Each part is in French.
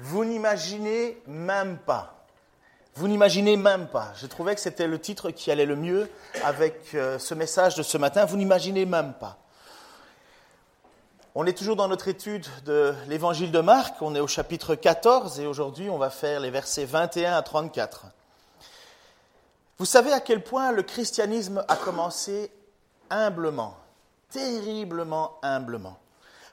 Vous n'imaginez même pas. Vous n'imaginez même pas. Je trouvais que c'était le titre qui allait le mieux avec euh, ce message de ce matin. Vous n'imaginez même pas. On est toujours dans notre étude de l'évangile de Marc. On est au chapitre 14 et aujourd'hui on va faire les versets 21 à 34. Vous savez à quel point le christianisme a commencé humblement, terriblement humblement.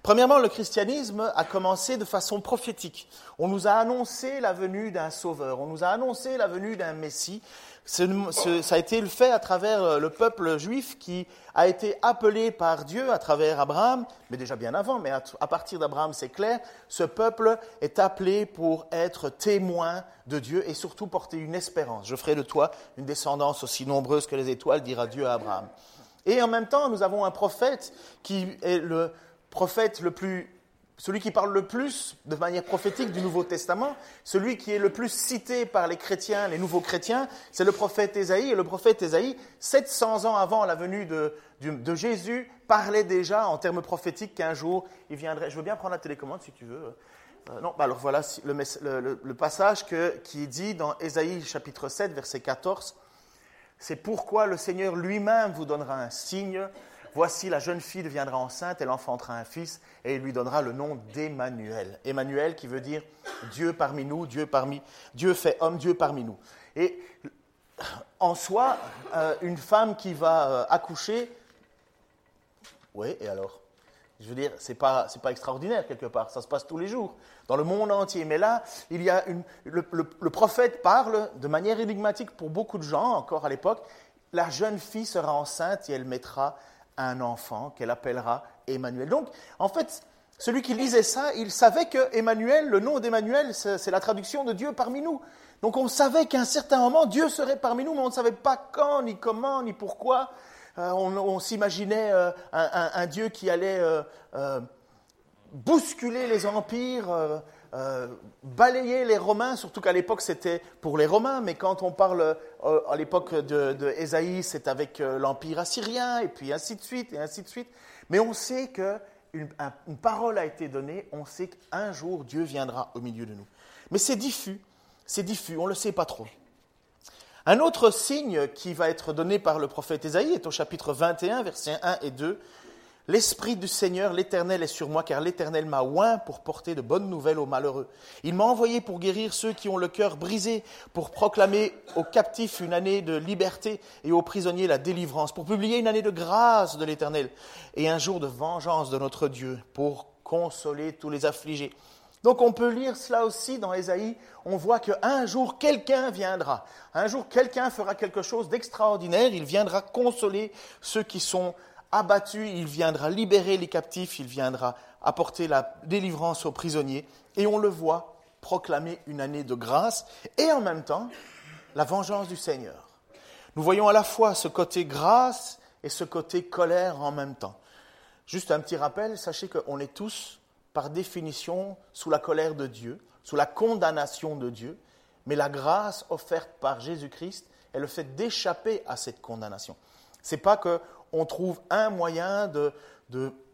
Premièrement, le christianisme a commencé de façon prophétique. On nous a annoncé la venue d'un sauveur, on nous a annoncé la venue d'un Messie. ça a été le fait à travers euh, le peuple juif qui a été appelé par Dieu à travers Abraham, mais déjà bien avant, mais à, partir d'Abraham, c'est clair, ce peuple est appelé pour être témoin de Dieu et surtout porter une espérance. Je ferai de toi une descendance aussi nombreuse que les étoiles, dira Dieu à Abraham. Et en même temps, nous avons un prophète qui est le, prophète le plus, celui qui parle le plus de manière prophétique du Nouveau Testament, celui qui est le plus cité par les chrétiens, les nouveaux chrétiens, c'est le prophète Ésaïe. Et le prophète Ésaïe, 700 ans avant la venue de, Jésus, parlait déjà en termes prophétiques qu'un jour il viendrait. Je veux bien prendre la télécommande si tu veux. Euh, non, bah alors voilà le, passage que, qui dit dans Ésaïe chapitre 7, verset 14. C'est pourquoi le Seigneur lui-même vous donnera un signe. Voici, la jeune fille deviendra enceinte, elle enfantera un fils, et il lui donnera le nom d'Emmanuel. Emmanuel qui veut dire Dieu parmi nous, Dieu parmi, Dieu fait homme, Dieu parmi nous. Et en soi, euh, une femme qui va euh, accoucher, oui, et alors? Je veux dire, ce n'est pas, pas, extraordinaire quelque part, ça se passe tous les jours, dans le monde entier. Mais là, il y a une, le, le, prophète parle de manière énigmatique pour beaucoup de gens, encore à l'époque, la jeune fille sera enceinte et elle mettra un enfant qu'elle appellera Emmanuel. Donc, en fait, celui qui lisait ça, il savait que Emmanuel, le nom d'Emmanuel, c'est la traduction de Dieu parmi nous. Donc on savait qu'à un certain moment, Dieu serait parmi nous, mais on ne savait pas quand, ni comment, ni pourquoi. Euh, on, s'imaginait euh, un, Dieu qui allait euh, bousculer les empires, euh, balayer les Romains, surtout qu'à l'époque c'était pour les Romains, mais quand on parle euh, à l'époque de, c'est avec euh, l'Empire assyrien, et puis ainsi de suite, et ainsi de suite. Mais on sait qu'une une parole a été donnée, on sait qu'un jour Dieu viendra au milieu de nous. Mais c'est diffus, c'est diffus, on ne le sait pas trop. Un autre signe qui va être donné par le prophète Ésaïe est au chapitre 21, versets 1 et 2. L'Esprit du Seigneur, l'Éternel est sur moi, car l'Éternel m'a oint pour porter de bonnes nouvelles aux malheureux. Il m'a envoyé pour guérir ceux qui ont le cœur brisé, pour proclamer aux captifs une année de liberté et aux prisonniers la délivrance, pour publier une année de grâce de l'Éternel et un jour de vengeance de notre Dieu, pour consoler tous les affligés. Donc on peut lire cela aussi dans Ésaïe, on voit qu'un jour quelqu'un viendra, un jour quelqu'un fera quelque chose d'extraordinaire, il viendra consoler ceux qui sont abattu, il viendra libérer les captifs, il viendra apporter la délivrance aux prisonniers. Et on le voit proclamer une année de grâce et en même temps la vengeance du Seigneur. Nous voyons à la fois ce côté grâce et ce côté colère en même temps. Juste un petit rappel, sachez qu'on est tous, par définition, sous la colère de Dieu, sous la condamnation de Dieu, mais la grâce offerte par Jésus-Christ est le fait d'échapper à cette condamnation. C'est pas que on trouve un moyen de,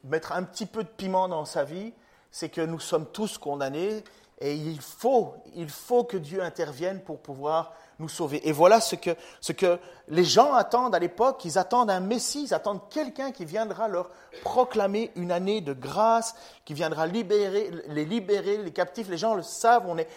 mettre un petit peu de piment dans sa vie, c'est que nous sommes tous condamnés et il faut, il faut que Dieu intervienne pour pouvoir nous sauver. Et voilà ce que, ce que les gens attendent à l'époque. Ils attendent un Messie, ils attendent quelqu'un qui viendra leur proclamer une année de grâce, qui viendra libérer, les libérer, les captifs. Les gens le savent. On, est,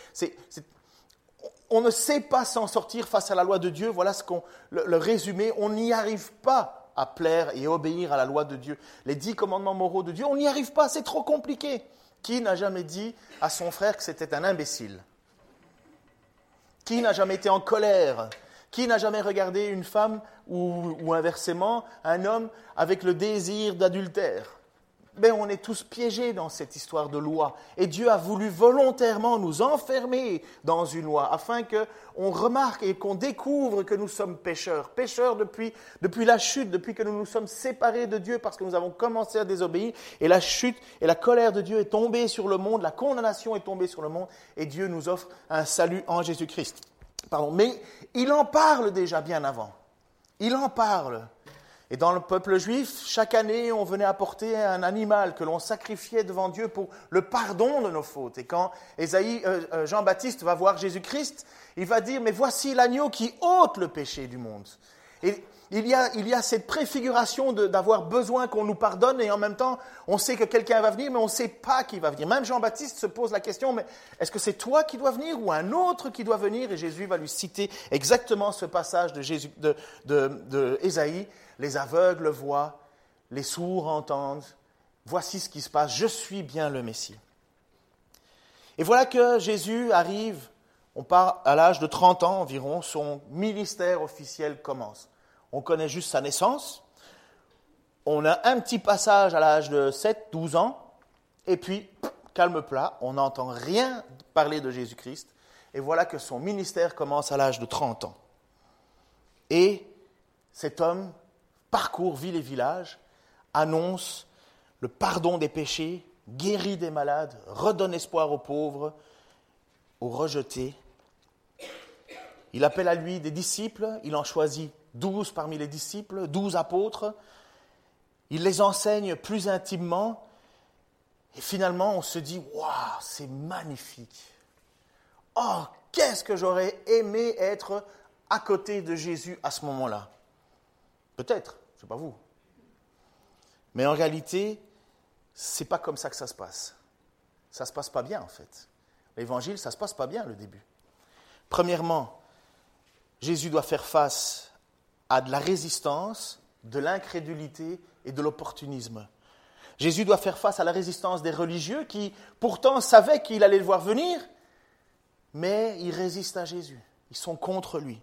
on ne sait pas s'en sortir face à la loi de Dieu. Voilà ce qu'on, le résumé. On n'y arrive pas à plaire et obéir à la loi de Dieu, les dix commandements moraux de Dieu, on n'y arrive pas, c'est trop compliqué. Qui n'a jamais dit à son frère que c'était un imbécile? Qui n'a jamais été en colère? Qui n'a jamais regardé une femme ou, ou inversement un homme avec le désir d'adultère? Ben, on est tous piégés dans cette histoire de loi. Et Dieu a voulu volontairement nous enfermer dans une loi afin qu'on remarque et qu'on découvre que nous sommes pécheurs. Pécheurs depuis, depuis la chute, depuis que nous nous sommes séparés de Dieu parce que nous avons commencé à désobéir. Et la chute et la colère de Dieu est tombée sur le monde, la condamnation est tombée sur le monde et Dieu nous offre un salut en Jésus-Christ. Mais il en parle déjà bien avant. Il en parle. Et dans le peuple juif, chaque année, on venait apporter un animal que l'on sacrifiait devant Dieu pour le pardon de nos fautes. Et quand euh, euh, Jean-Baptiste va voir Jésus-Christ, il va dire, mais voici l'agneau qui ôte le péché du monde. Et il y a, cette préfiguration d'avoir besoin qu'on nous pardonne et en même temps, on sait que quelqu'un va venir, mais on ne sait pas qui va venir. Même Jean-Baptiste se pose la question, mais est-ce que c'est toi qui dois venir ou un autre qui doit venir? Et Jésus va lui citer exactement ce passage de, Jésus. Les aveugles voient, les sourds entendent. Voici ce qui se passe, je suis bien le Messie. Et voilà que Jésus arrive, on part à l'âge de 30 ans environ, son ministère officiel commence on connaît juste sa naissance. On a un petit passage à l'âge de 7, 12 ans, et puis, calme plat, on n'entend rien parler de Jésus-Christ, et voilà que son ministère commence à l'âge de 30 ans. Et cet homme parcourt ville et village, annonce le pardon des péchés, guérit des malades, redonne espoir aux pauvres, aux rejetés. Il appelle à lui des disciples, il en choisit douze parmi les disciples, douze apôtres. Il les enseigne plus intimement. Et finalement, on se dit, waouh, c'est magnifique. Oh, qu'est-ce que j'aurais aimé être à côté de Jésus à ce moment-là? Peut-être, sais pas vous. Mais en réalité, c'est pas comme ça que ça se passe. Ça se passe pas bien en fait. L'évangile, ça se passe pas bien le début. Premièrement, Jésus doit faire face à de la résistance, de l'incrédulité et de l'opportunisme. Jésus doit faire face à la résistance des religieux qui pourtant savaient qu'il allait le voir venir, mais ils résistent à Jésus. Ils sont contre lui,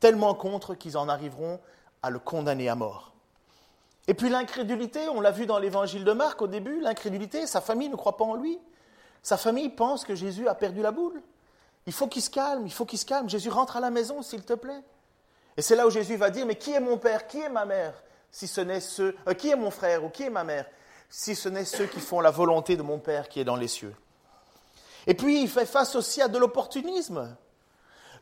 tellement contre qu'ils en arriveront à le condamner à mort. Et puis l'incrédulité, on l'a vu dans l'évangile de Marc au début, l'incrédulité, sa famille ne croit pas en lui. Sa famille pense que Jésus a perdu la boule. Il faut qu'il se calme, il faut qu'il se calme. Jésus rentre à la maison, s'il te plaît. Et c'est là où Jésus va dire, mais qui est mon père, qui est ma mère, si ce n'est ceux, euh, qui est mon frère ou qui est ma mère, si ce n'est ceux qui font la volonté de mon père qui est dans les cieux. Et puis il fait face aussi à de l'opportunisme.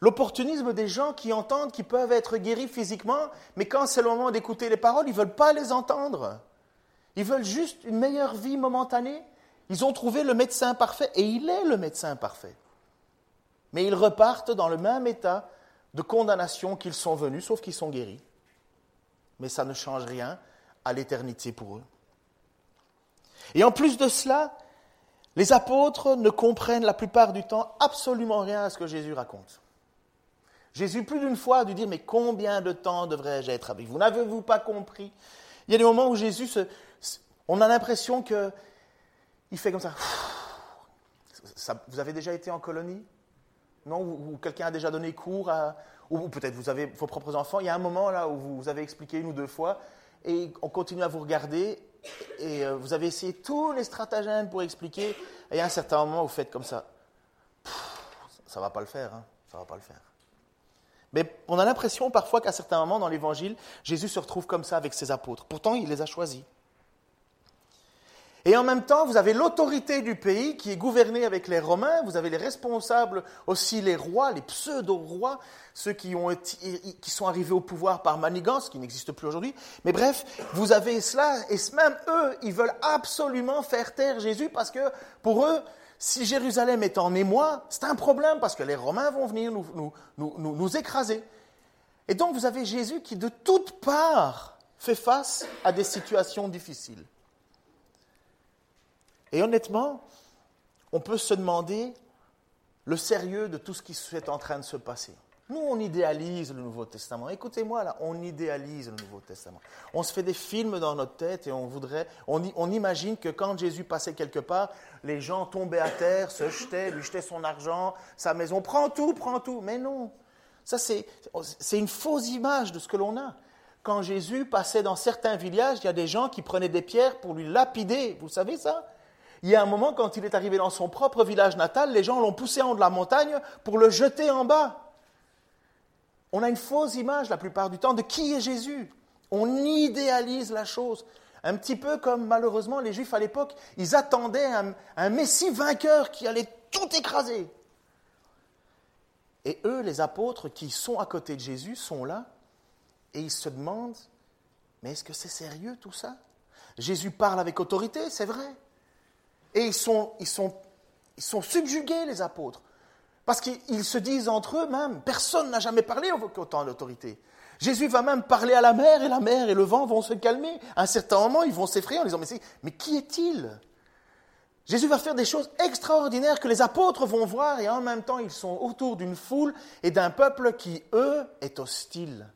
L'opportunisme des gens qui entendent qu'ils peuvent être guéris physiquement, mais quand c'est le moment d'écouter les paroles, ils ne veulent pas les entendre. Ils veulent juste une meilleure vie momentanée. Ils ont trouvé le médecin parfait, et il est le médecin parfait. Mais ils repartent dans le même état de condamnation qu'ils sont venus, sauf qu'ils sont guéris. Mais ça ne change rien à l'éternité pour eux. Et en plus de cela, les apôtres ne comprennent la plupart du temps absolument rien à ce que Jésus raconte. Jésus, plus d'une fois, a dû dire, mais combien de temps devrais-je être avec vous? N'avez-vous pas compris? Il y a des moments où Jésus, on a l'impression qu'il fait comme ça. Vous avez déjà été en colonie? Non? Ou, quelqu'un a déjà donné cours ou peut-être vous avez vos propres enfants. Il y a un moment là où vous avez expliqué une ou deux fois et on continue à vous regarder et euh, vous avez essayé tous les stratagèmes pour expliquer et à un certain moment vous faites comme ça. ça ne va pas le faire, hein, ça va pas le faire. Mais on a l'impression parfois qu'à certains moments dans l'Évangile, Jésus se retrouve comme ça avec ses apôtres. Pourtant, il les a choisis. Et en même temps, vous avez l'autorité du pays qui est gouvernée avec les Romains, vous avez les responsables aussi, les rois, les pseudo-rois, ceux qui, ont qui sont arrivés au pouvoir par manigance, qui n'existe plus aujourd'hui. Mais bref, vous avez cela, et même eux, ils veulent absolument faire taire Jésus parce que pour eux, si Jérusalem est en émoi, c'est un problème parce que les Romains vont venir nous, nous, écraser. Et donc vous avez Jésus qui de toutes parts fait face à des situations difficiles. Et honnêtement, on peut se demander le sérieux de tout ce qui est en train de se passer. Nous, on idéalise le Nouveau Testament. Écoutez-moi là, on idéalise le Nouveau Testament. On se fait des films dans notre tête et on voudrait, on, imagine que quand Jésus passait quelque part, les gens tombaient à terre, se jetaient, lui jetaient son argent, sa maison, prends tout, prends tout. Mais non, ça c'est, c'est une fausse image de ce que l'on a. Quand Jésus passait dans certains villages, il y a des gens qui prenaient des pierres pour lui lapider. Vous savez ça? Il y a un moment, quand il est arrivé dans son propre village natal, les gens l'ont poussé en haut de la montagne pour le jeter en bas. On a une fausse image la plupart du temps de qui est Jésus. On idéalise la chose. Un petit peu comme malheureusement les Juifs à l'époque, ils attendaient un, Messie vainqueur qui allait tout écraser. Et eux, les apôtres qui sont à côté de Jésus, sont là et ils se demandent, mais est-ce que c'est sérieux tout ça? Jésus parle avec autorité, c'est vrai. Et ils sont subjugués, les apôtres. Parce qu'ils se disent entre eux même, personne n'a jamais parlé autant d'autorité. Jésus va même parler à la mer, et la mer et le vent vont se calmer. À un certain moment, ils vont s'effrayer en disant, mais, mais qui est-il? Jésus va faire des choses extraordinaires que les apôtres vont voir, et en même temps, ils sont autour d'une foule et d'un peuple qui, eux, est hostile.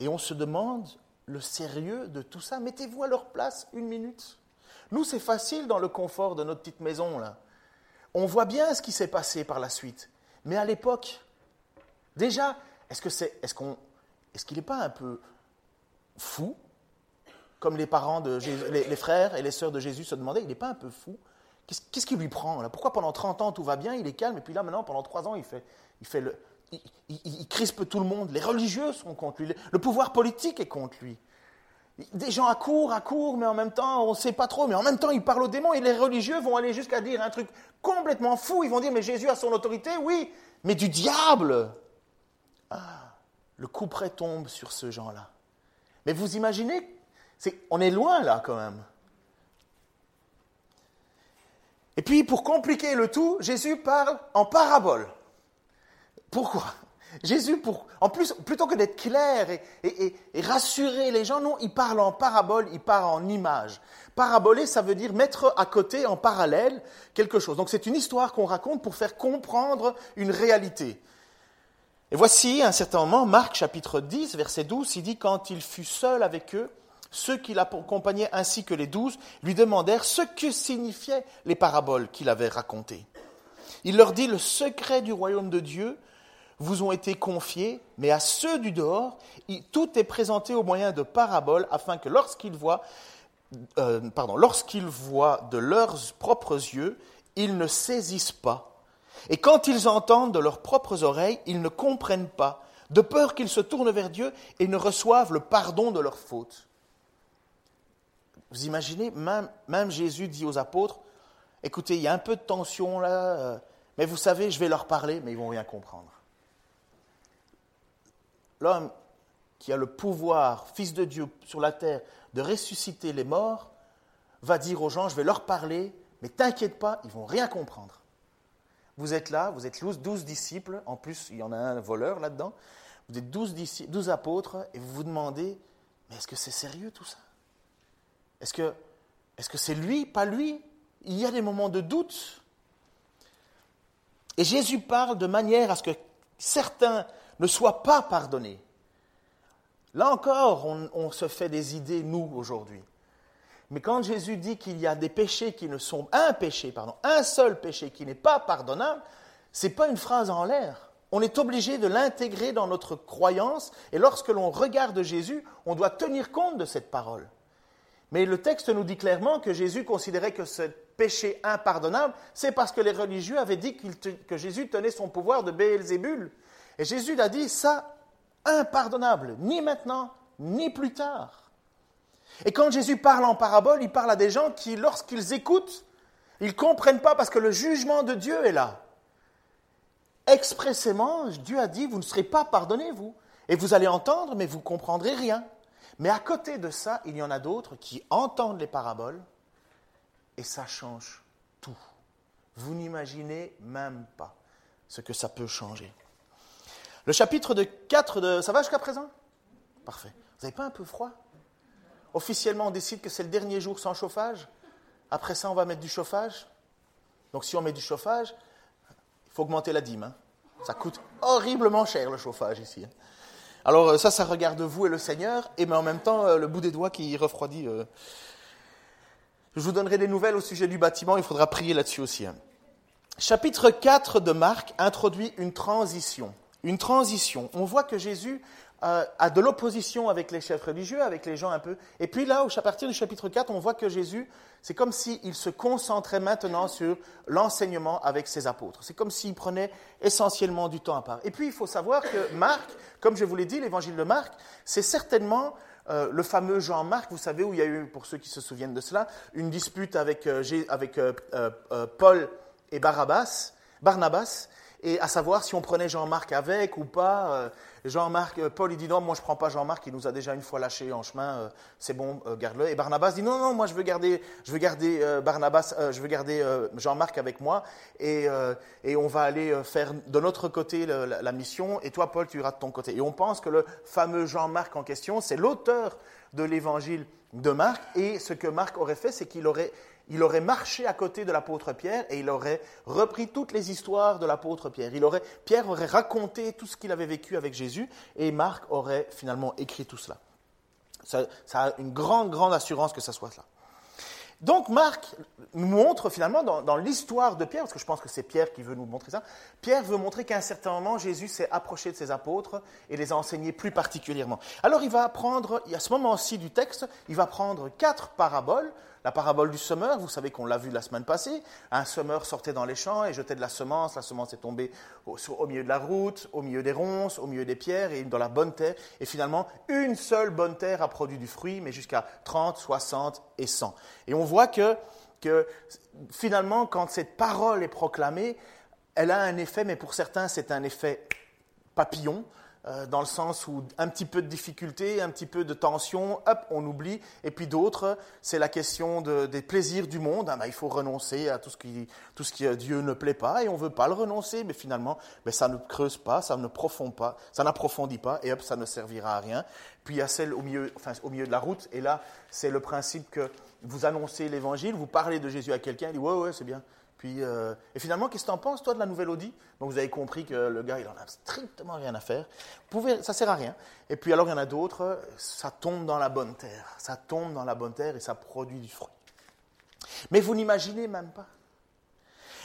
Et on se demande le sérieux de tout ça. Mettez-vous à leur place une minute. Nous, c'est facile dans le confort de notre petite maison, là. On voit bien ce qui s'est passé par la suite. Mais à l'époque, déjà, est-ce est-ce qu'il n'est pas un peu fou, comme les parents de les, frères et les sœurs de Jésus se demandaient, il n'est pas un peu fou? Qu'est-ce, qui lui prend Pourquoi pendant 30 ans tout va bien, il est calme, et puis là maintenant pendant 3 ans il fait, il fait le, il, crispe tout le monde. Les religieux sont contre lui. Le pouvoir politique est contre lui. Des gens accourent, accourent, mais en même temps, on ne sait pas trop, mais en même temps, ils parlent aux démons et les religieux vont aller jusqu'à dire un truc complètement fou. Ils vont dire, mais Jésus a son autorité, oui, mais du diable. Ah, le coup près tombe sur ce gens-là. Mais vous imaginez, on est loin là quand même. Et puis, pour compliquer le tout, Jésus parle en parabole. Pourquoi? Jésus, pour, en plus, plutôt que d'être clair et, rassurer les gens, non, il parle en parabole, il parle en image. Paraboler, ça veut dire mettre à côté, en parallèle, quelque chose. Donc c'est une histoire qu'on raconte pour faire comprendre une réalité. Et voici, à un certain moment, Marc chapitre 10, verset 12, il dit, quand il fut seul avec eux, ceux qui l'accompagnaient ainsi que les douze lui demandèrent ce que signifiaient les paraboles qu'il avait racontées. Il leur dit, le secret du royaume de Dieu vous ont été confiés, mais à ceux du dehors, tout est présenté au moyen de paraboles, afin que lorsqu'ils voient, euh, lorsqu'ils voient de leurs propres yeux, ils ne saisissent pas. Et quand ils entendent de leurs propres oreilles, ils ne comprennent pas, de peur qu'ils se tournent vers Dieu et ne reçoivent le pardon de leurs fautes. Vous imaginez, même, même Jésus dit aux apôtres, écoutez, il y a un peu de tension là, euh, mais vous savez, je vais leur parler, mais ils vont rien comprendre l'homme qui a le pouvoir, fils de Dieu sur la terre, de ressusciter les morts, va dire aux gens, je vais leur parler, mais t'inquiète pas, ils vont rien comprendre. Vous êtes là, vous êtes douze disciples, en plus il y en a un voleur là-dedans, vous êtes douze, apôtres, et vous vous demandez, mais est-ce que c'est sérieux tout ça? Est-ce que est-ce que c'est lui, pas lui? Il y a des moments de doute. Et Jésus parle de manière à ce que certains ne soit pas pardonné. Là encore, on, se fait des idées, nous, aujourd'hui. Mais quand Jésus dit qu'il y a des péchés qui ne sont un péché, pardon, un seul péché qui n'est pas pardonnable, ce n'est pas une phrase en l'air. On est obligé de l'intégrer dans notre croyance et lorsque l'on regarde Jésus, on doit tenir compte de cette parole. Mais le texte nous dit clairement que Jésus considérait que ce péché impardonnable, c'est parce que les religieux avaient dit que Jésus tenait son pouvoir de Béelzébul et Jésus l'a dit, ça, impardonnable, ni maintenant, ni plus tard. Et quand Jésus parle en parabole, il parle à des gens qui, lorsqu'ils écoutent, ils ne comprennent pas parce que le jugement de Dieu est là. Expressément, Dieu a dit, vous ne serez pas pardonnés, vous. Et vous allez entendre, mais vous ne comprendrez rien. Mais à côté de ça, il y en a d'autres qui entendent les paraboles et ça change tout. Vous n'imaginez même pas ce que ça peut changer. Le chapitre de 4 de... Ça va jusqu'à présent? Parfait. Vous n'avez pas un peu froid? Officiellement, on décide que c'est le dernier jour sans chauffage. Après ça, on va mettre du chauffage. Donc si on met du chauffage, il faut augmenter la dîme. Hein. Ça coûte horriblement cher le chauffage ici. Hein. Alors euh, ça, ça regarde vous et le Seigneur, et mais en même temps euh, le bout des doigts qui refroidit. Euh. Je vous donnerai des nouvelles au sujet du bâtiment, il faudra prier là-dessus aussi. Hein. Chapitre 4 de Marc introduit une transition une transition. On voit que Jésus euh, a de l'opposition avec les chefs religieux, avec les gens un peu. Et puis là, à partir du chapitre 4, on voit que Jésus, c'est comme s'il se concentrait maintenant sur l'enseignement avec ses apôtres. C'est comme s'il prenait essentiellement du temps à part. Et puis, il faut savoir que Marc, comme je vous l'ai dit, l'évangile de Marc, c'est certainement euh, le fameux Jean-Marc, vous savez, où il y a eu, pour ceux qui se souviennent de cela, une dispute avec, euh, avec Paul et Barabbas, Barnabas. Et à savoir si on prenait Jean-Marc avec ou pas. Euh, Jean-Marc, euh, Paul, il dit non, moi je ne prends pas Jean-Marc, il nous a déjà une fois lâché en chemin, euh, c'est bon, garde-le. Et Barnabas dit non, non, moi je veux garder, je veux garder Barnabas, je veux garder Jean-Marc avec moi, et, et, on va aller faire de notre côté la, mission, et toi, Paul, tu iras de ton côté. Et on pense que le fameux Jean-Marc en question, c'est l'auteur de l'évangile de Marc, et ce que Marc aurait fait, c'est qu'il aurait il aurait marché à côté de l'apôtre Pierre et il aurait repris toutes les histoires de l'apôtre Pierre. Pierre aurait raconté tout ce qu'il avait vécu avec Jésus et Marc aurait finalement écrit tout cela. Ça, a une grande, grande assurance que ça soit cela. Donc Marc nous montre finalement dans, l'histoire de Pierre, parce que je pense que c'est Pierre qui veut nous montrer ça, Pierre veut montrer qu'à un certain moment, Jésus s'est approché de ses apôtres et les a enseignés plus particulièrement. Alors il va apprendre, à ce moment-ci du texte, il va prendre quatre paraboles la parabole du semeur, vous savez qu'on l'a vu la semaine passée. Un semeur sortait dans les champs et jetait de la semence. La semence est tombée au, milieu de la route, au milieu des ronces, au milieu des pierres et dans la bonne terre. Et finalement, une seule bonne terre a produit du fruit, mais jusqu'à 30, 60 et 100. Et on voit que, que finalement, quand cette parole est proclamée, elle a un effet, mais pour certains, c'est un effet papillon. Euh, dans le sens où un petit peu de difficulté, un petit peu de tension, hop, on oublie. Et puis d'autres, c'est la question des plaisirs du monde. Ah, ben, il faut renoncer à tout ce qui, tout ce qui euh, Dieu ne plaît pas, et on ne veut pas le renoncer, mais finalement, ben, ça ne creuse pas, ça ne profond pas, ça n'approfondit pas, et hop, ça ne servira à rien. Puis il y a celle au milieu, au milieu de la route, et là, c'est le principe que vous annoncez l'évangile, vous parlez de Jésus à quelqu'un, il dit ouais, ouais, c'est bien. Puis, euh, et finalement, qu'est-ce que tu en penses, toi, de la nouvelle Audi? Donc, vous avez compris que le gars, il en a strictement rien à faire. Pouvez, ça sert à rien. Et puis, alors, il y en a d'autres, ça tombe dans la bonne terre. Ça tombe dans la bonne terre et ça produit du fruit. Mais vous n'imaginez même pas.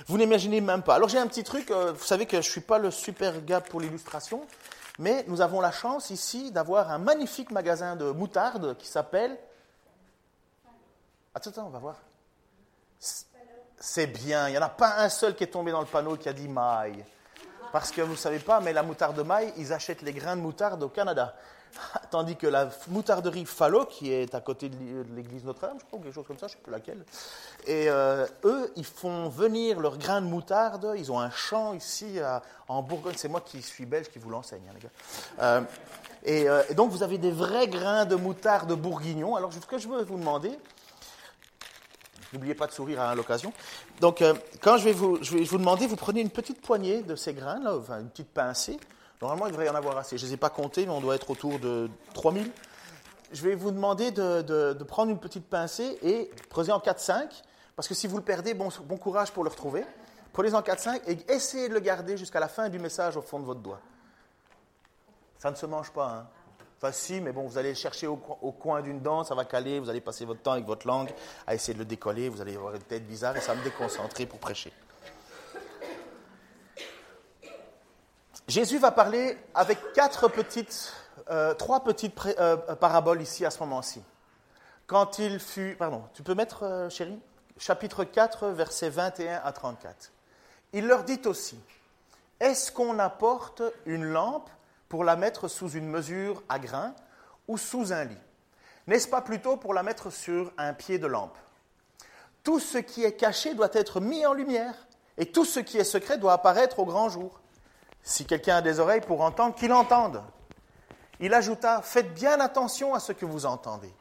Vous n'imaginez même pas. Alors, j'ai un petit truc. Euh, vous savez que je ne suis pas le super gars pour l'illustration, mais nous avons la chance ici d'avoir un magnifique magasin de moutarde qui s'appelle. Attends, attends, on va voir c'est bien. Il n'y en a pas un seul qui est tombé dans le panneau qui a dit maille. Parce que vous ne savez pas, mais la moutarde de maille, ils achètent les grains de moutarde au Canada. Tandis que la moutarderie Fallot, qui est à côté de l'église Notre-Dame, je crois, quelque chose comme ça, je ne sais plus laquelle, et euh, eux, ils font venir leurs grains de moutarde. Ils ont un champ ici en Bourgogne. C'est moi qui suis belge qui vous l'enseigne, hein, les gars. Euh, euh, et, donc, vous avez des vrais grains de moutarde bourguignon. Alors, ce que je veux vous demander, N'oubliez pas de sourire à l'occasion. Donc, euh, quand je vais, vous, je vais vous demander, vous prenez une petite poignée de ces grains, là, enfin, une petite pincée. Normalement, il devrait y en avoir assez. Je ne les ai pas comptés, mais on doit être autour de 3000. Je vais vous demander de, de, prendre une petite pincée et creuser en 4-5, parce que si vous le perdez, bon, bon courage pour le retrouver. Prenez en 4-5 et essayez de le garder jusqu'à la fin du message au fond de votre doigt. Ça ne se mange pas, hein Enfin, si, mais bon, vous allez chercher au, coin d'une dent, ça va caler, vous allez passer votre temps avec votre langue à essayer de le décoller, vous allez avoir une tête bizarre et ça va me déconcentrer pour prêcher. Jésus va parler avec quatre petites, euh, trois petites euh, paraboles ici à ce moment-ci. Quand il fut. Pardon, tu peux mettre, euh, chérie? Chapitre 4, versets 21 à 34. Il leur dit aussi Est-ce qu'on apporte une lampe pour la mettre sous une mesure à grains ou sous un lit N'est-ce pas plutôt pour la mettre sur un pied de lampe? Tout ce qui est caché doit être mis en lumière, et tout ce qui est secret doit apparaître au grand jour. Si quelqu'un a des oreilles pour entendre, qu'il entende. Il ajouta, faites bien attention à ce que vous entendez.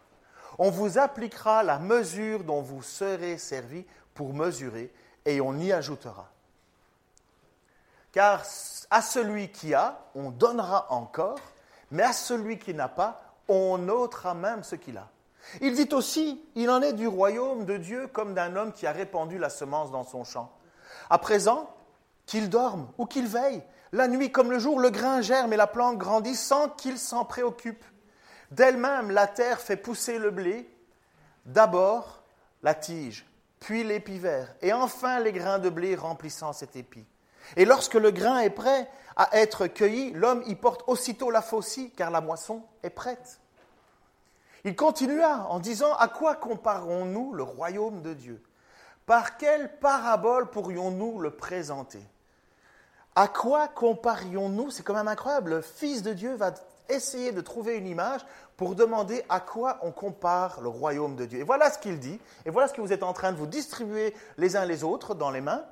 On vous appliquera la mesure dont vous serez servi pour mesurer, et on y ajoutera. Car à celui qui a, on donnera encore, mais à celui qui n'a pas, on ôtera même ce qu'il a. Il dit aussi, il en est du royaume de Dieu comme d'un homme qui a répandu la semence dans son champ. À présent, qu'il dorme ou qu'il veille, la nuit comme le jour, le grain germe et la plante grandit sans qu'il s'en préoccupe. D'elle-même, la terre fait pousser le blé, d'abord la tige, puis l'épi vert, et enfin les grains de blé remplissant cet épi. Et lorsque le grain est prêt à être cueilli, l'homme y porte aussitôt la faucille, car la moisson est prête. Il continua en disant, à quoi comparons-nous le royaume de Dieu? Par quelle parabole pourrions-nous le présenter? À quoi comparions-nous? C'est quand même incroyable. Le Fils de Dieu va essayer de trouver une image pour demander à quoi on compare le royaume de Dieu. Et voilà ce qu'il dit, et voilà ce que vous êtes en train de vous distribuer les uns les autres dans les mains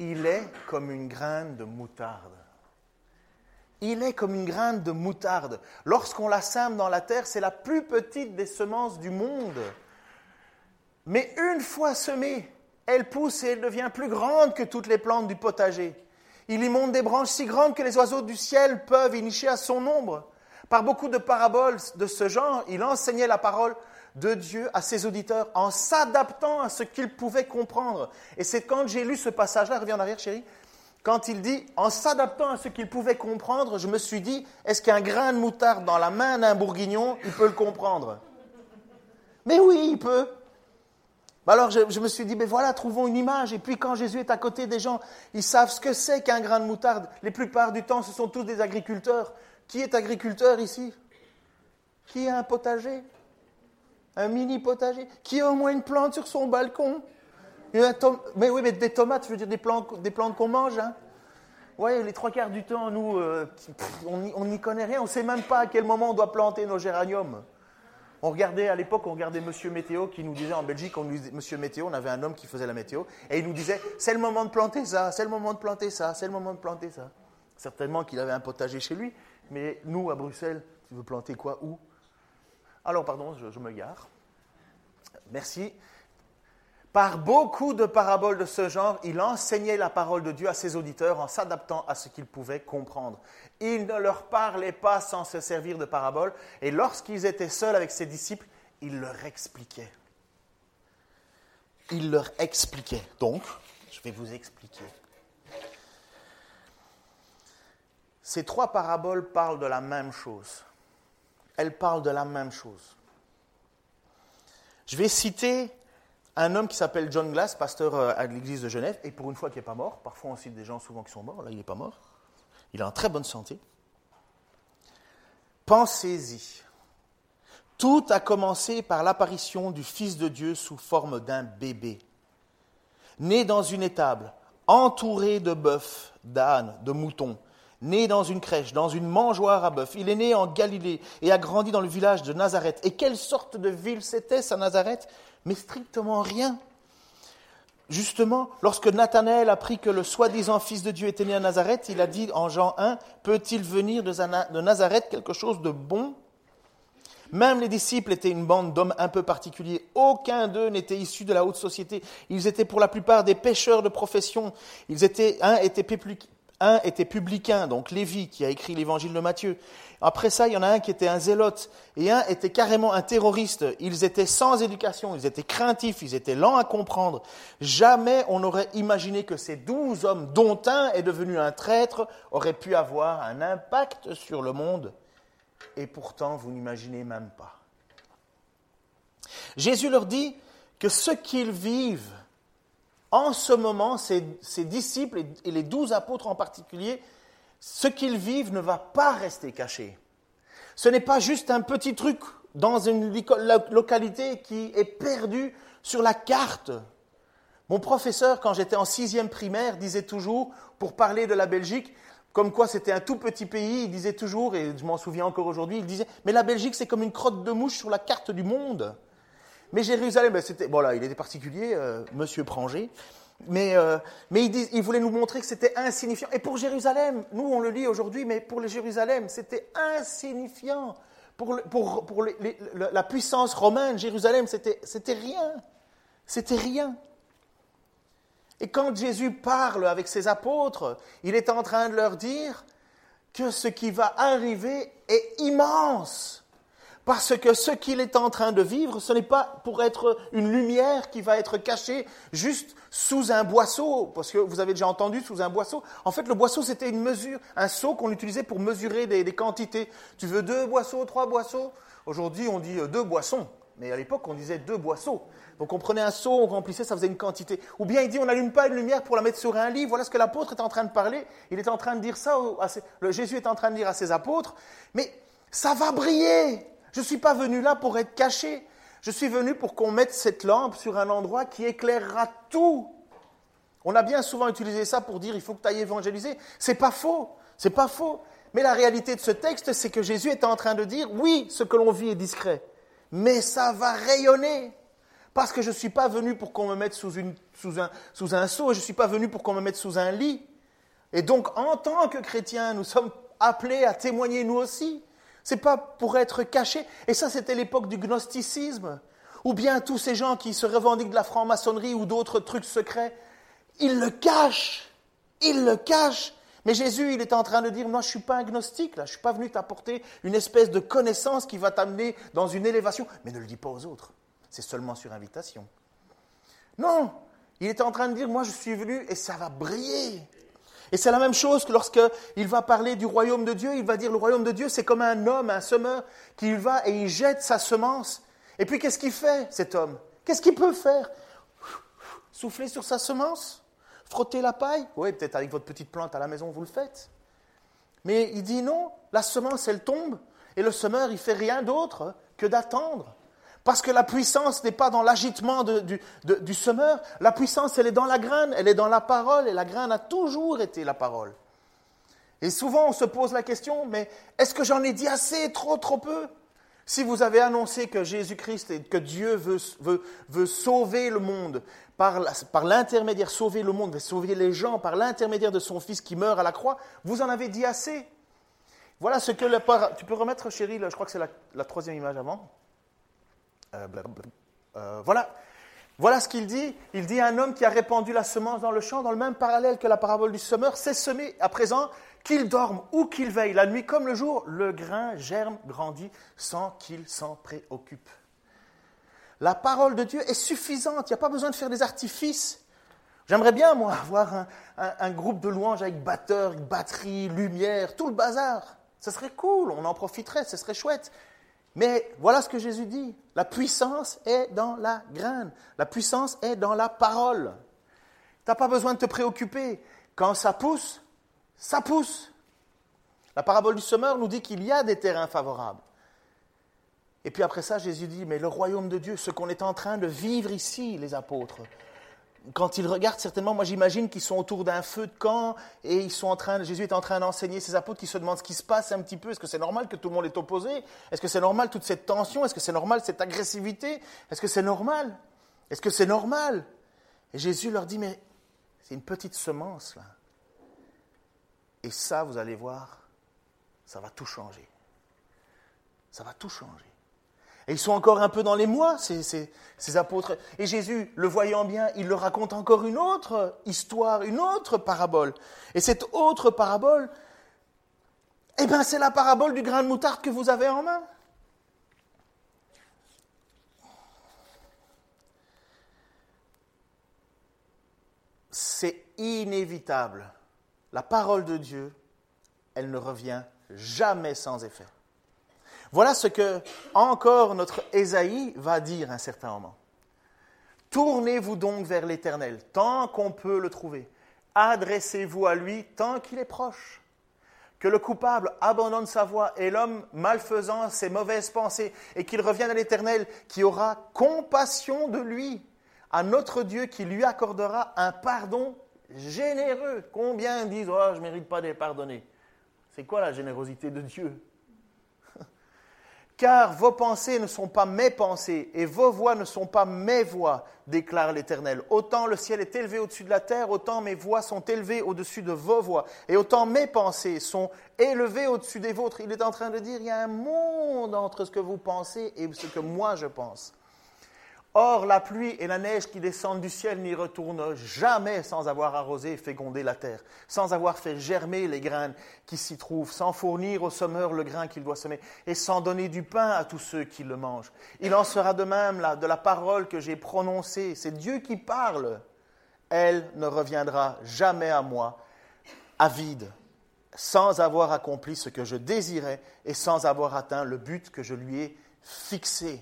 il est comme une graine de moutarde. Il est comme une graine de moutarde. Lorsqu'on la sème dans la terre, c'est la plus petite des semences du monde. Mais une fois semée, elle pousse et elle devient plus grande que toutes les plantes du potager. Il y monte des branches si grandes que les oiseaux du ciel peuvent y nicher à son ombre. Par beaucoup de paraboles de ce genre, il enseignait la parole de Dieu à ses auditeurs en s'adaptant à ce qu'ils pouvaient comprendre. Et c'est quand j'ai lu ce passage-là, reviens en arrière chérie, quand il dit en s'adaptant à ce qu'ils pouvaient comprendre, je me suis dit, est-ce qu'un grain de moutarde dans la main d'un bourguignon, il peut le comprendre? Mais oui, il peut. Alors je, me suis dit, ben voilà, trouvons une image. Et puis quand Jésus est à côté des gens, ils savent ce que c'est qu'un grain de moutarde. Les plupart du temps, ce sont tous des agriculteurs. Qui est agriculteur ici? Qui a un potager? Un mini potager Qui a au moins une plante sur son balcon Mais oui, mais des tomates, je veux dire des plantes, qu'on mange. Hein oui, les trois quarts du temps, nous, euh, on n'y connaît rien. On ne sait même pas à quel moment on doit planter nos géraniums. On regardait à l'époque, on regardait Monsieur Météo qui nous disait en Belgique, on nous Monsieur Météo, on avait un homme qui faisait la météo, et il nous disait c'est le moment de planter ça, c'est le moment de planter ça, c'est le moment de planter ça. Certainement qu'il avait un potager chez lui, mais nous à Bruxelles, tu veux planter quoi où? Alors pardon, je, me gare. Merci. Par beaucoup de paraboles de ce genre, il enseignait la parole de Dieu à ses auditeurs en s'adaptant à ce qu'ils pouvaient comprendre. Il ne leur parlait pas sans se servir de paraboles, et lorsqu'ils étaient seuls avec ses disciples, il leur expliquait. Il leur expliquait. Donc, je vais vous expliquer. Ces trois paraboles parlent de la même chose. Elles parlent de la même chose. Je vais citer un homme qui s'appelle John Glass, pasteur euh, à l'église de Genève, et pour une fois qui n'est pas mort, parfois on cite des gens souvent qui sont morts, là il n'est pas mort, il est en très bonne santé. Pensez-y. Tout a commencé par l'apparition du Fils de Dieu sous forme d'un bébé, né dans une étable, entouré de bœufs, d'ânes, de moutons, né dans une crèche, dans une mangeoire à bœufs. Il est né en Galilée et a grandi dans le village de Nazareth. Et quelle sorte de ville c'était, ça, Nazareth? Mais strictement rien. Justement, lorsque Nathanaël apprit que le soi-disant Fils de Dieu était né à Nazareth, il a dit en Jean 1, peut-il venir de Nazareth quelque chose de bon? Même les disciples étaient une bande d'hommes un peu particuliers. Aucun d'eux n'était issu de la haute société. Ils étaient pour la plupart des pêcheurs de profession. Ils étaient, un était un était publicain, donc Lévi, qui a écrit l'évangile de Matthieu. Après ça, il y en a un qui était un zélote, et un était carrément un terroriste. Ils étaient sans éducation, ils étaient craintifs, ils étaient lents à comprendre. Jamais on n'aurait imaginé que ces douze hommes, dont un est devenu un traître, auraient pu avoir un impact sur le monde. Et pourtant, vous n'imaginez même pas. Jésus leur dit que ce qu'ils vivent en ce moment, ses, disciples et les douze apôtres en particulier, ce qu'ils vivent ne va pas rester caché. Ce n'est pas juste un petit truc dans une localité qui est perdu sur la carte. Mon professeur, quand j'étais en sixième primaire, disait toujours, pour parler de la Belgique, comme quoi c'était un tout petit pays, il disait toujours, et je m'en souviens encore aujourd'hui, il disait, mais la Belgique c'est comme une crotte de mouche sur la carte du monde. Mais Jérusalem, ben, bon il était particulier, euh, Monsieur Pranger, mais, il, il, voulait nous montrer que c'était insignifiant. Et pour Jérusalem, nous on le lit aujourd'hui, mais pour les Jérusalem, c'était insignifiant. Pour, la puissance romaine, Jérusalem, c'était rien. C'était rien. Et quand Jésus parle avec ses apôtres, il est en train de leur dire que ce qui va arriver est immense. Parce que ce qu'il est en train de vivre, ce n'est pas pour être une lumière qui va être cachée juste sous un boisseau, parce que vous avez déjà entendu sous un boisseau. En fait, le boisseau, c'était une mesure, un seau qu'on utilisait pour mesurer des, quantités. Tu veux deux boisseaux, trois boisseaux Aujourd'hui, on dit euh, deux boissons. Mais à l'époque, on disait deux boisseaux. Donc on prenait un seau, on remplissait, ça faisait une quantité. Ou bien il dit, on n'allume pas une lumière pour la mettre sur un lit. Voilà ce que l'apôtre est en train de parler. Il est en train de dire ça, Jésus est en train de dire à ses apôtres, mais ça va briller. Je ne suis pas venu là pour être caché. Je suis venu pour qu'on mette cette lampe sur un endroit qui éclairera tout. On a bien souvent utilisé ça pour dire il faut que tu ailles évangéliser. C'est pas faux. C'est pas faux. Mais la réalité de ce texte, c'est que Jésus est en train de dire oui, ce que l'on vit est discret, mais ça va rayonner. Parce que je ne suis pas venu pour qu'on me mette sous, un, sous un seau, je ne suis pas venu pour qu'on me mette sous un lit. Et donc, en tant que chrétiens, nous sommes appelés à témoigner nous aussi. C'est pas pour être cachés. Et ça, c'était l'époque du gnosticisme. Ou bien tous ces gens qui se revendiquent de la franc-maçonnerie ou d'autres trucs secrets, ils le cachent. Ils le cachent. Mais Jésus, il est en train de dire, moi, je ne suis pas un gnostique, là. Je ne suis pas venu t'apporter une espèce de connaissance qui va t'amener dans une élévation. Mais ne le dis pas aux autres. C'est seulement sur invitation. Non. Il est en train de dire, moi, je suis venu et ça va briller. Et c'est la même chose que lorsqu'il va parler du royaume de Dieu, il va dire le royaume de Dieu, c'est comme un homme, un semeur, qui va et il jette sa semence. Et puis qu'est-ce qu'il fait, cet homme? Qu'est-ce qu'il peut faire? Souffler sur sa semence? Frotter la paille? Oui, peut-être avec votre petite plante à la maison, vous le faites. Mais il dit non, la semence, elle tombe, et le semeur, il fait rien d'autre que d'attendre. Parce que la puissance n'est pas dans l'agitement du, semeur, la puissance, elle est dans la graine, elle est dans la parole, et la graine a toujours été la parole. Et souvent, on se pose la question, mais est-ce que j'en ai dit assez, trop, trop peu? Si vous avez annoncé que Jésus-Christ et que Dieu veut, sauver le monde, par, l'intermédiaire, sauver le monde, sauver les gens par l'intermédiaire de son Fils qui meurt à la croix, vous en avez dit assez. Voilà ce que le... Tu peux remettre, chérie, je crois que c'est la troisième image avant. Euh, euh, voilà. Voilà ce qu'il dit. Il dit un homme qui a répandu la semence dans le champ, dans le même parallèle que la parabole du semeur, c'est semé à présent, qu'il dorme ou qu'il veille, la nuit comme le jour, le grain germe, grandit, sans qu'il s'en préoccupe. La parole de Dieu est suffisante, il n'y a pas besoin de faire des artifices. J'aimerais bien, moi, avoir un, un, groupe de louanges avec batteur, batterie, lumière, tout le bazar. Ce serait cool, on en profiterait, ce serait chouette. Mais voilà ce que Jésus dit. La puissance est dans la graine. La puissance est dans la parole. Tu n'as pas besoin de te préoccuper. Quand ça pousse, ça pousse. La parabole du semeur nous dit qu'il y a des terrains favorables. Et puis après ça, Jésus dit, mais le royaume de Dieu, ce qu'on est en train de vivre ici, les apôtres, quand ils regardent certainement, moi j'imagine qu'ils sont autour d'un feu de camp et ils sont en train, Jésus est en train d'enseigner ses apôtres qui se demandent ce qui se passe un petit peu. Est-ce que c'est normal que tout le monde est opposé? Est-ce que c'est normal toute cette tension? Est-ce que c'est normal cette agressivité? Est-ce que c'est normal? Est-ce que c'est normal? Et Jésus leur dit, mais c'est une petite semence là. Et ça, vous allez voir, ça va tout changer. Ça va tout changer. Et ils sont encore un peu dans les mois, ces, apôtres. Et Jésus, le voyant bien, il leur raconte encore une autre histoire, une autre parabole. Et cette autre parabole, eh bien, c'est la parabole du grain de moutarde que vous avez en main. C'est inévitable. La parole de Dieu, elle ne revient jamais sans effet. Voilà ce que encore notre Ésaïe va dire à un certain moment. Tournez-vous donc vers l'Éternel tant qu'on peut le trouver. Adressez-vous à lui tant qu'il est proche. Que le coupable abandonne sa voie et l'homme malfaisant ses mauvaises pensées et qu'il revienne à l'Éternel qui aura compassion de lui, à notre Dieu qui lui accordera un pardon généreux. Combien disent oh, je ne mérite pas d'être pardonné C'est quoi la générosité de Dieu? Car vos pensées ne sont pas mes pensées et vos voix ne sont pas mes voix, déclare l'Éternel. Autant le ciel est élevé au-dessus de la terre, autant mes voix sont élevées au-dessus de vos voix, et autant mes pensées sont élevées au-dessus des vôtres. Il est en train de dire, il y a un monde entre ce que vous pensez et ce que moi je pense. Or, la pluie et la neige qui descendent du ciel n'y retournent jamais sans avoir arrosé et fécondé la terre, sans avoir fait germer les graines qui s'y trouvent, sans fournir au semeur le grain qu'il doit semer, et sans donner du pain à tous ceux qui le mangent. Il en sera de même là, de la parole que j'ai prononcée. C'est Dieu qui parle. Elle ne reviendra jamais à moi, à vide, sans avoir accompli ce que je désirais et sans avoir atteint le but que je lui ai fixé.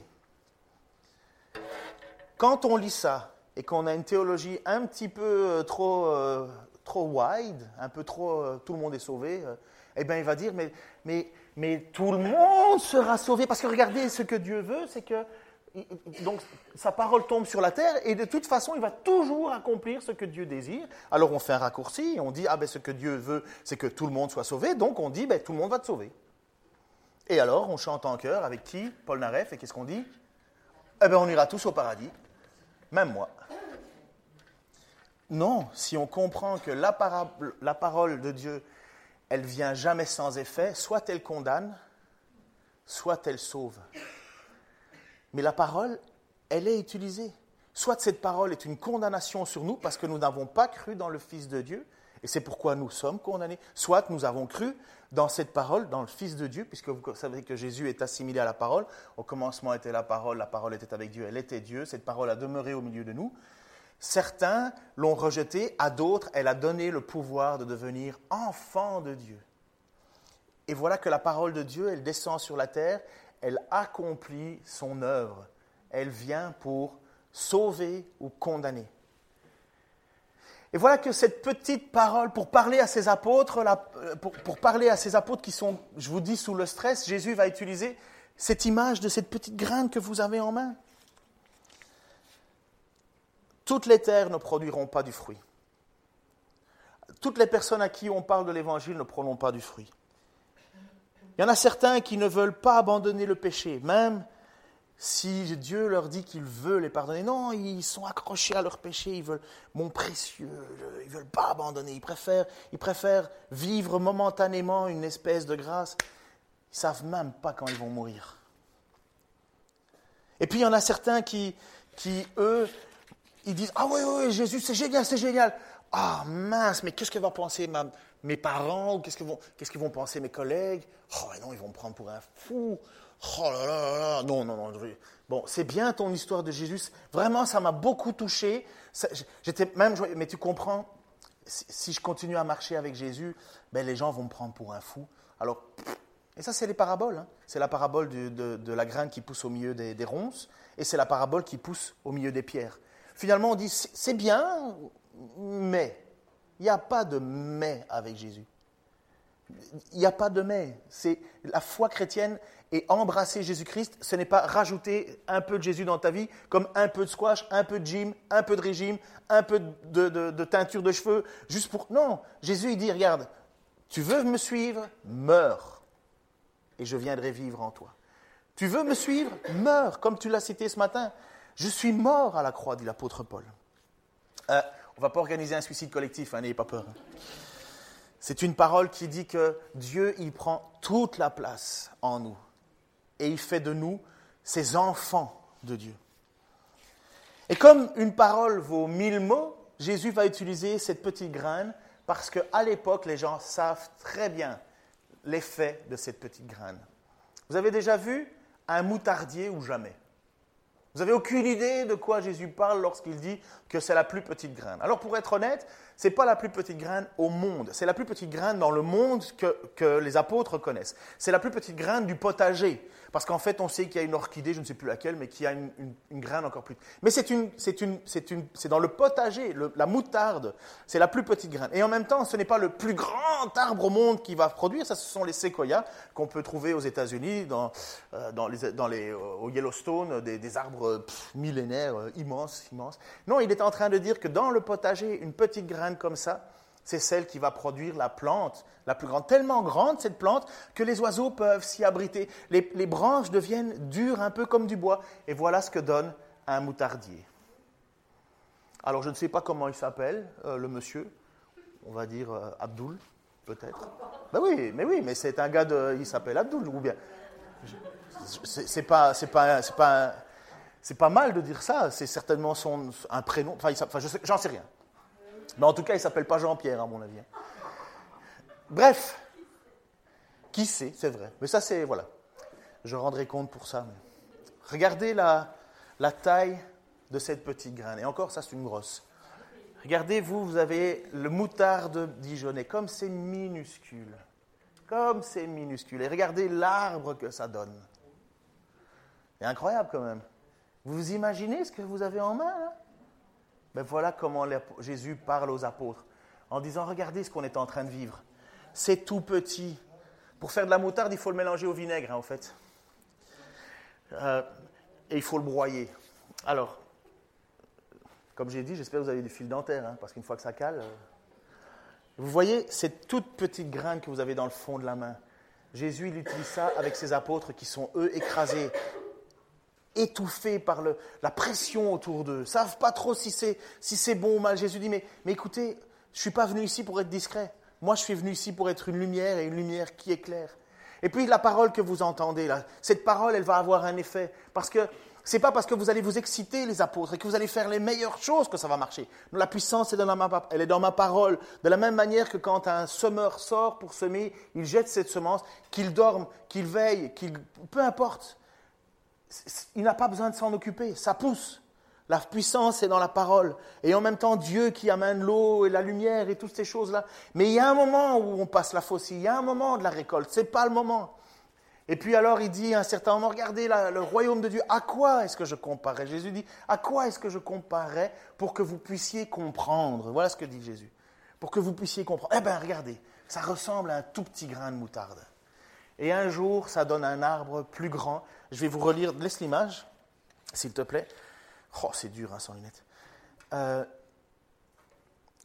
Quand on lit ça et qu'on a une théologie un petit peu euh, trop, euh, trop wide, un peu trop euh, tout le monde est sauvé, eh bien il va dire mais, mais, mais tout le monde sera sauvé parce que regardez ce que Dieu veut, c'est que donc sa parole tombe sur la terre et de toute façon il va toujours accomplir ce que Dieu désire. Alors on fait un raccourci et on dit ah ben ce que Dieu veut c'est que tout le monde soit sauvé donc on dit ben tout le monde va te sauver. Et alors on chante en chœur avec qui Paul Naref et qu'est-ce qu'on dit? Eh bien on ira tous au paradis même moi. Non, si on comprend que la, parole de Dieu, elle vient jamais sans effet, soit elle condamne, soit elle sauve. Mais la parole, elle est utilisée. Soit cette parole est une condamnation sur nous parce que nous n'avons pas cru dans le Fils de Dieu, et c'est pourquoi nous sommes condamnés, soit nous avons cru dans cette parole, dans le Fils de Dieu, puisque vous savez que Jésus est assimilé à la parole. Au commencement était la parole, la parole était avec Dieu, elle était Dieu, cette parole a demeuré au milieu de nous. Certains l'ont rejetée, à d'autres, elle a donné le pouvoir de devenir enfant de Dieu. Et voilà que la parole de Dieu, elle descend sur la terre, elle accomplit son œuvre. Elle vient pour sauver ou condamner. Et voilà que cette petite parole, pour parler à ses apôtres, euh, pour, parler à ces apôtres qui sont, je vous dis, sous le stress, Jésus va utiliser cette image de cette petite graine que vous avez en main. Toutes les terres ne produiront pas du fruit. Toutes les personnes à qui on parle de l'Évangile ne prendront pas du fruit. Il y en a certains qui ne veulent pas abandonner le péché, même si Dieu leur dit qu'il veut les pardonner, non, ils sont accrochés à leur péché, ils veulent mon précieux, ils veulent pas abandonner, ils préfèrent, ils préfèrent vivre momentanément une espèce de grâce. Ils savent même pas quand ils vont mourir. Et puis il y en a certains qui, qui eux, ils disent Ah oui, oui, Jésus, c'est génial, c'est génial. Ah mince, mais qu'est-ce que vont penser mes parents qu'est-ce qu'ils vont, qu'est-ce vont penser mes collègues? Oh non, ils vont me prendre pour un fou. Oh là là là non, non, non. Bon, c'est bien ton histoire de Jésus. Vraiment, ça m'a beaucoup touché. J'étais même, mais tu comprends, si je continue à marcher avec Jésus, ben, les gens vont me prendre pour un fou. Alors, et ça, c'est les paraboles. Hein. C'est la parabole de, la graine qui pousse au milieu des, des ronces, et c'est la parabole qui pousse au milieu des pierres. Finalement, on dit, c'est bien, mais il n'y a pas de mais avec Jésus. Il n'y a pas de mais. C'est la foi chrétienne et embrasser Jésus-Christ, ce n'est pas rajouter un peu de Jésus dans ta vie, comme un peu de squash, un peu de gym, un peu de régime, un peu de, teinture de cheveux, juste pour... Non, Jésus, il dit, regarde, tu veux me suivre, meurs, et je viendrai vivre en toi. Tu veux me suivre, meurs, comme tu l'as cité ce matin. Je suis mort à la croix, dit l'apôtre Paul. Euh, on ne va pas organiser un suicide collectif, hein, n'ayez pas peur. C'est une parole qui dit que Dieu, il prend toute la place en nous et il fait de nous ses enfants de Dieu. Et comme une parole vaut mille mots, Jésus va utiliser cette petite graine parce qu'à l'époque, les gens savent très bien l'effet de cette petite graine. Vous avez déjà vu un moutardier ou jamais? Vous n'avez aucune idée de quoi Jésus parle lorsqu'il dit que c'est la plus petite graine. Alors pour être honnête, n'est pas la plus petite graine au monde. C'est la plus petite graine dans le monde que, que les apôtres connaissent. C'est la plus petite graine du potager. Parce qu'en fait, on sait qu'il y a une orchidée, je ne sais plus laquelle, mais qui a une, graine encore plus. Mais c'est c'est dans le potager, la moutarde, c'est la plus petite graine. Et en même temps, ce n'est pas le plus grand arbre au monde qui va produire. Ça, ce sont les séquoias qu'on peut trouver aux États-Unis, dans, euh, les, dans les, au Yellowstone, des, arbres millénaires euh, immenses, immenses. Non, il est en train de dire que dans le potager, une petite graine comme ça, c'est celle qui va produire la plante la plus grande. Tellement grande cette plante que les oiseaux peuvent s'y abriter. Les, branches deviennent dures, un peu comme du bois. Et voilà ce que donne un moutardier. Alors je ne sais pas comment il s'appelle, euh, le monsieur. On va dire euh, Abdoul, peut-être. Ben oui, mais oui, mais c'est un gars de. Il s'appelle Abdoul, ou bien. C'est pas, c'est pas, c'est c'est pas mal de dire ça. C'est certainement son un prénom. Enfin, j'en sais rien. Mais en tout cas, il s'appelle pas Jean-Pierre, à mon avis. Bref, qui sait, c'est vrai. Mais ça, c'est, voilà. Je rendrai compte pour ça. Regardez la, la taille de cette petite graine. Et encore, ça, c'est une grosse. Regardez, vous, vous avez le moutarde dijonnais, comme c'est minuscule. Comme c'est minuscule. Et regardez l'arbre que ça donne. C'est incroyable quand même. Vous imaginez ce que vous avez en main là? Ben voilà comment Jésus parle aux apôtres, en disant, regardez ce qu'on est en train de vivre. C'est tout petit. Pour faire de la moutarde, il faut le mélanger au vinaigre, hein, en fait. Euh, et il faut le broyer. Alors, comme j'ai dit, j'espère que vous avez du fil dentaire, hein, parce qu'une fois que ça cale... Euh, vous voyez, cette toute petite graine que vous avez dans le fond de la main. Jésus, il utilise ça avec ses apôtres qui sont, eux, écrasés étouffés par le, la pression autour d'eux, savent pas trop si c'est si bon ou mal. Jésus dit, mais, mais écoutez, je ne suis pas venu ici pour être discret. Moi, je suis venu ici pour être une lumière et une lumière qui éclaire. Et puis la parole que vous entendez là, cette parole, elle va avoir un effet. Parce que ce n'est pas parce que vous allez vous exciter, les apôtres, et que vous allez faire les meilleures choses que ça va marcher. La puissance, est dans ma, elle est dans ma parole. De la même manière que quand un semeur sort pour semer, il jette cette semence, qu'il dorme, qu'il veille, qu'il, peu importe. Il n'a pas besoin de s'en occuper, ça pousse. La puissance est dans la parole. Et en même temps, Dieu qui amène l'eau et la lumière et toutes ces choses-là. Mais il y a un moment où on passe la faucille, il y a un moment de la récolte, ce n'est pas le moment. Et puis alors il dit à un certain moment, regardez le royaume de Dieu, à quoi est-ce que je comparais? Jésus dit, à quoi est-ce que je comparais pour que vous puissiez comprendre? Voilà ce que dit Jésus. Pour que vous puissiez comprendre. Eh bien regardez, ça ressemble à un tout petit grain de moutarde. Et un jour, ça donne un arbre plus grand. Je vais vous relire, laisse l'image, s'il te plaît. Oh, c'est dur, hein, sans lunettes. Euh,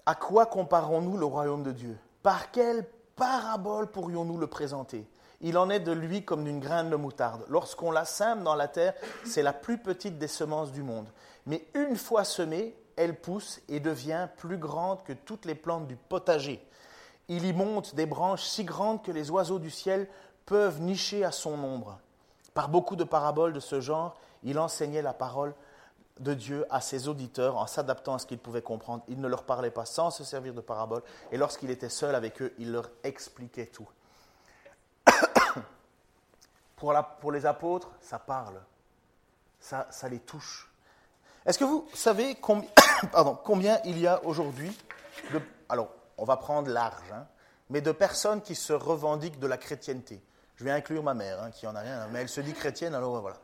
à quoi comparons-nous le royaume de Dieu? Par quelle parabole pourrions-nous le présenter? Il en est de lui comme d'une graine de moutarde. Lorsqu'on la sème dans la terre, c'est la plus petite des semences du monde. Mais une fois semée, elle pousse et devient plus grande que toutes les plantes du potager. Il y monte des branches si grandes que les oiseaux du ciel peuvent nicher à son ombre. Par beaucoup de paraboles de ce genre, il enseignait la parole de Dieu à ses auditeurs en s'adaptant à ce qu'ils pouvaient comprendre. Il ne leur parlait pas sans se servir de paraboles, et lorsqu'il était seul avec eux, il leur expliquait tout. pour, les apôtres, ça parle, ça, les touche. Est-ce que vous savez combien, il y a aujourd'hui. Alors, on va prendre large, hein, mais de personnes qui se revendiquent de la chrétienté? Je vais inclure ma mère, hein, qui en a rien, mais elle se dit chrétienne, alors voilà.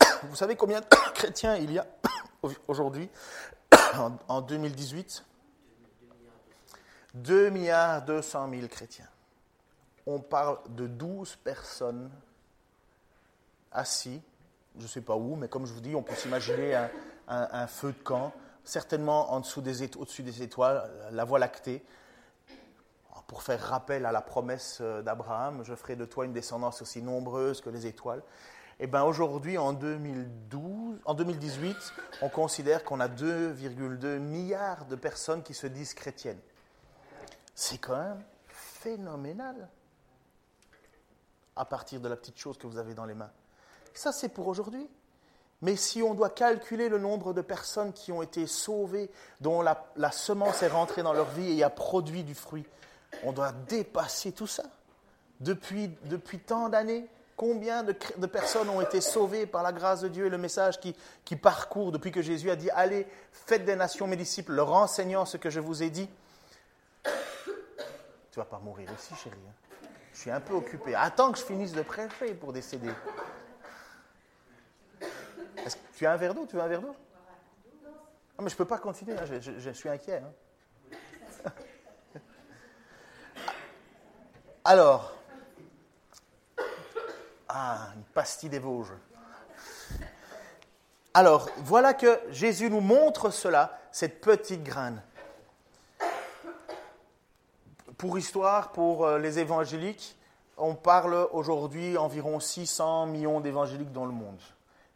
Vous savez combien de chrétiens il y a aujourd'hui, en 2018 2 milliards 200 000 chrétiens. On parle de 12 personnes assis, je ne sais pas où, mais comme je vous dis, on peut s'imaginer un, feu de camp, certainement en dessous des, au-dessus des étoiles, la voie lactée. Pour faire rappel à la promesse d'Abraham, je ferai de toi une descendance aussi nombreuse que les étoiles. Eh bien aujourd'hui, en, 2012, en 2018, on considère qu'on a 2,2 milliards de personnes qui se disent chrétiennes. C'est quand même phénoménal à partir de la petite chose que vous avez dans les mains. Ça, c'est pour aujourd'hui. Mais si on doit calculer le nombre de personnes qui ont été sauvées, dont la semence est rentrée dans leur vie et a produit du fruit, on doit dépasser tout ça. Depuis, tant d'années, Combien de, personnes ont été sauvées par la grâce de Dieu et le message qui, parcourt depuis que Jésus a dit Allez, faites des nations mes disciples, leur enseignant ce que je vous ai dit Tu vas pas mourir ici, chérie. Hein. Je suis un peu occupé. Attends que je finisse de prêcher pour décéder. Tu as un verre d'eau? Tu veux un verre d'eau? Ah, mais je ne peux pas continuer, hein. je, suis inquiet. Hein. Alors, ah, une pastille des Vosges. Alors, voilà que Jésus nous montre cela, cette petite graine. Pour histoire, pour euh, les évangéliques, on parle aujourd'hui environ 600 millions d'évangéliques dans le monde.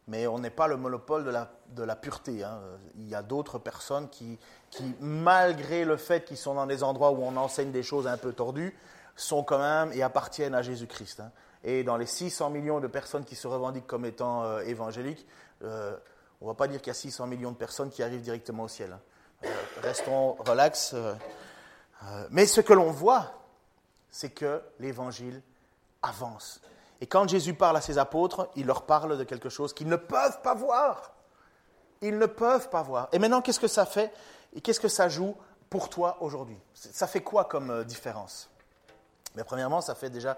Mais on n'est pas le monopole de la, pureté. Hein. Il y a d'autres personnes qui, malgré le fait qu'ils sont dans des endroits où on enseigne des choses un peu tordues, sont quand même et appartiennent à Jésus-Christ. Hein. Et dans les 600 millions de personnes qui se revendiquent comme étant euh, évangéliques, euh, on ne va pas dire qu'il y a 600 millions de personnes qui arrivent directement au ciel. Hein. Euh, restons relax. mais ce que l'on voit, c'est que l'évangile avance. Et quand Jésus parle à ses apôtres, il leur parle de quelque chose qu'ils ne peuvent pas voir. Ils ne peuvent pas voir. Et maintenant, qu'est-ce que ça fait et qu'est-ce que ça joue pour toi aujourd'hui? Ça fait quoi comme différence? Mais premièrement, ça fait déjà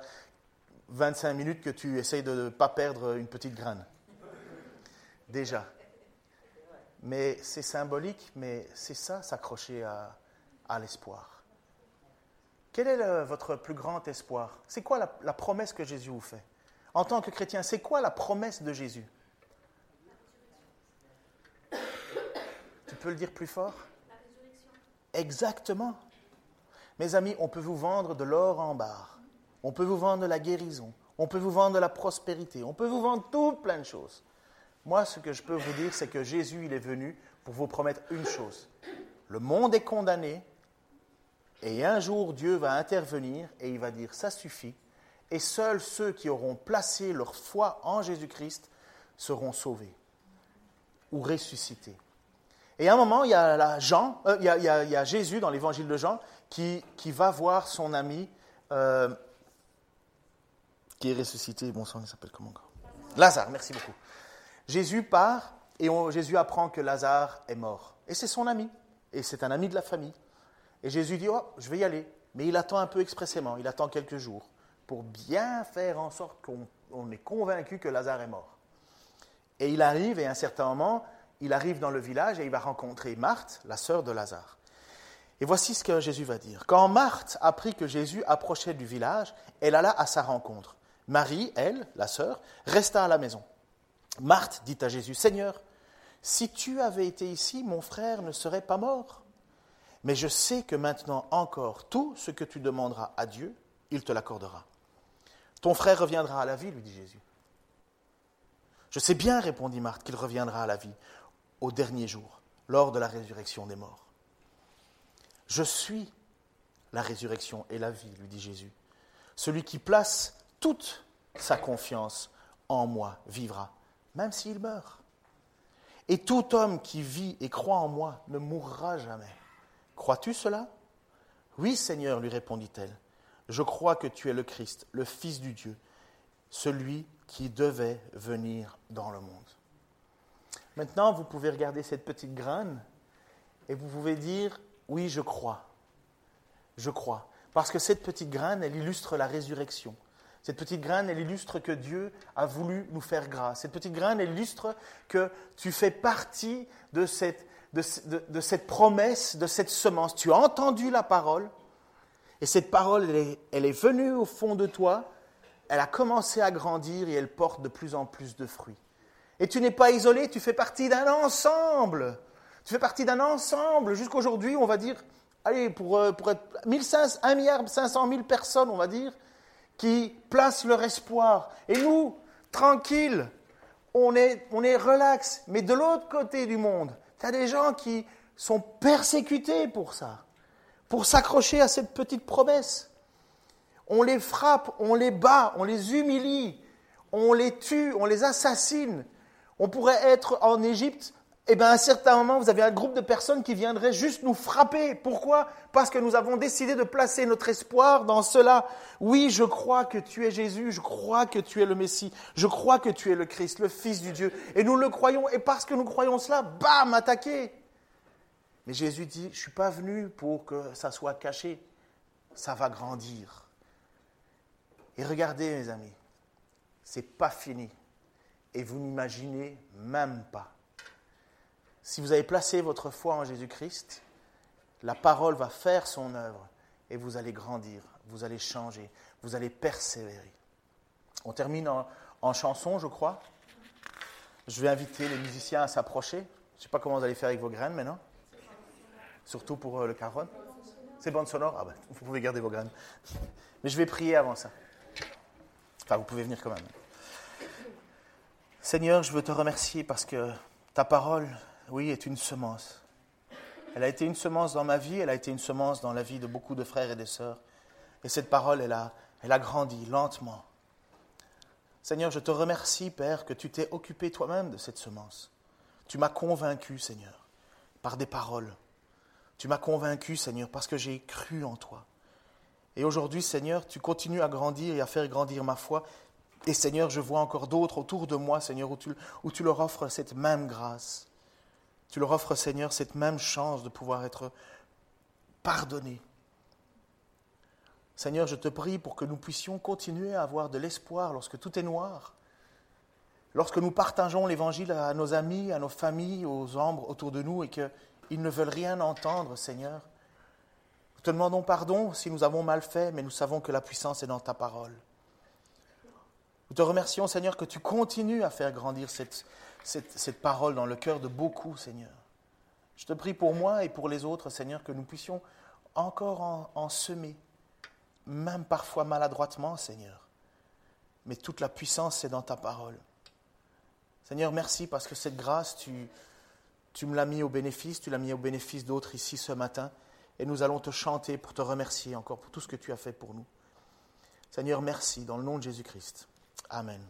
25 minutes que tu essayes de ne pas perdre une petite graine. Déjà. Mais c'est symbolique, mais c'est ça, s'accrocher à, à l'espoir. Quel est votre plus grand espoir? C'est quoi la, la, promesse que Jésus vous fait? En tant que chrétien, c'est quoi la promesse de Jésus? Tu peux le dire plus fort? Exactement. Mes amis, on peut vous vendre de l'or en barre on peut vous vendre de la guérison. On peut vous vendre de la prospérité. On peut vous vendre tout plein de choses. Moi, ce que je peux vous dire, c'est que Jésus, il est venu pour vous promettre une chose. Le monde est condamné, et un jour, Dieu va intervenir et il va dire, ça suffit, et seuls ceux qui auront placé leur foi en Jésus-Christ seront sauvés ou ressuscités. Et à un moment, il y a, Jean, euh, il, y a, Jésus dans l'évangile de Jean qui, va voir son ami euh, qui est ressuscité. Bon sang, il s'appelle comment encore? Lazare, merci beaucoup. Jésus part et Jésus apprend que Lazare est mort. Et c'est son ami. Et c'est un ami de la famille. Et Jésus dit, oh, je vais y aller. Mais il attend un peu expressément, il attend quelques jours pour bien faire en sorte qu'on est convaincu que Lazare est mort. Et il arrive, et à un certain moment, il arrive dans le village et il va rencontrer Marthe, la sœur de Lazare. Et voici ce que Jésus va dire. Quand Marthe apprit que Jésus approchait du village, elle alla à sa rencontre. Marie, elle, la sœur, resta à la maison. Marthe dit à Jésus, Seigneur, si tu avais été ici, mon frère ne serait pas mort. Mais je sais que maintenant encore, tout ce que tu demanderas à Dieu, il te l'accordera. Ton frère reviendra à la vie, lui dit Jésus. Je sais bien, répondit Marthe, qu'il reviendra à la vie au dernier jour, lors de la résurrection des morts. Je suis la résurrection et la vie, lui dit Jésus. Celui qui place toute sa confiance en moi vivra, même s'il meurt. Et tout homme qui vit et croit en moi ne mourra jamais. Crois-tu cela? Oui, Seigneur, lui répondit-elle. Je crois que tu es le Christ, le Fils du Dieu, celui qui devait venir dans le monde. Maintenant, vous pouvez regarder cette petite graine et vous pouvez dire, oui, je crois. Je crois. Parce que cette petite graine, elle illustre la résurrection. Cette petite graine, elle illustre que Dieu a voulu nous faire grâce. Cette petite graine, elle illustre que tu fais partie de cette, promesse, de cette semence. Tu as entendu la parole, et cette parole, elle est venue au fond de toi, elle a commencé à grandir et elle porte de plus en plus de fruits. Et tu n'es pas isolé, tu fais partie d'un ensemble. Tu fais partie d'un ensemble. Jusqu'aujourd'hui, on va dire, allez, pour, euh, être 1 milliard 500 000 personnes, on va dire, qui placent leur espoir. Et nous, tranquilles, on est, on est relax. Mais de l'autre côté du monde, tu as des gens qui sont persécutés pour ça, pour s'accrocher à cette petite promesse. On les frappe, on les bat, on les humilie, on les tue, on les assassine. On pourrait être en Égypte eh bien, à un certain moment, vous avez un groupe de personnes qui viendraient juste nous frapper. Pourquoi? Parce que nous avons décidé de placer notre espoir dans cela. Oui, je crois que tu es Jésus, je crois que tu es le Messie, je crois que tu es le Christ, le Fils du Dieu. Et nous le croyons, et parce que nous croyons cela, bam, attaqué. Mais Jésus dit, je ne suis pas venu pour que ça soit caché, ça va grandir. Et regardez, mes amis, c'est pas fini. Et vous n'imaginez même pas si vous avez placé votre foi en Jésus-Christ, la parole va faire son œuvre et vous allez grandir, vous allez changer, vous allez persévérer. On termine en, chanson, je crois. Je vais inviter les musiciens à s'approcher. Je ne sais pas comment vous allez faire avec vos graines maintenant. Surtout pour euh, le caron. C'est bon sonore? Ah ben, vous pouvez garder vos graines. Mais je vais prier avant ça. Enfin, vous pouvez venir quand même. Seigneur, je veux te remercier parce que ta parole oui, est une semence. Elle a été une semence dans ma vie, elle a été une semence dans la vie de beaucoup de frères et de sœurs. Et cette parole, elle a, elle a grandi lentement. Seigneur, je te remercie, Père, que tu t'es occupé toi-même de cette semence. Tu m'as convaincu, Seigneur, par des paroles. Tu m'as convaincu, Seigneur, parce que j'ai cru en toi. Et aujourd'hui, Seigneur, tu continues à grandir et à faire grandir ma foi. Et Seigneur, je vois encore d'autres autour de moi, Seigneur, où tu, où tu leur offres cette même grâce. Tu leur offres, Seigneur, cette même chance de pouvoir être pardonné. Seigneur, je te prie pour que nous puissions continuer à avoir de l'espoir lorsque tout est noir, lorsque nous partageons l'Évangile à nos amis, à nos familles, aux ombres autour de nous et qu'ils ne veulent rien entendre, Seigneur. Nous te demandons pardon si nous avons mal fait, mais nous savons que la puissance est dans ta parole. Nous te remercions, Seigneur, que tu continues à faire grandir cette, cette, parole dans le cœur de beaucoup, Seigneur. Je te prie pour moi et pour les autres, Seigneur, que nous puissions encore en, semer, même parfois maladroitement, Seigneur. Mais toute la puissance, c'est dans ta parole. Seigneur, merci parce que cette grâce, tu, tu me l'as mis au bénéfice, tu l'as mis au bénéfice d'autres ici ce matin. Et nous allons te chanter pour te remercier encore pour tout ce que tu as fait pour nous. Seigneur, merci dans le nom de Jésus-Christ. Amen.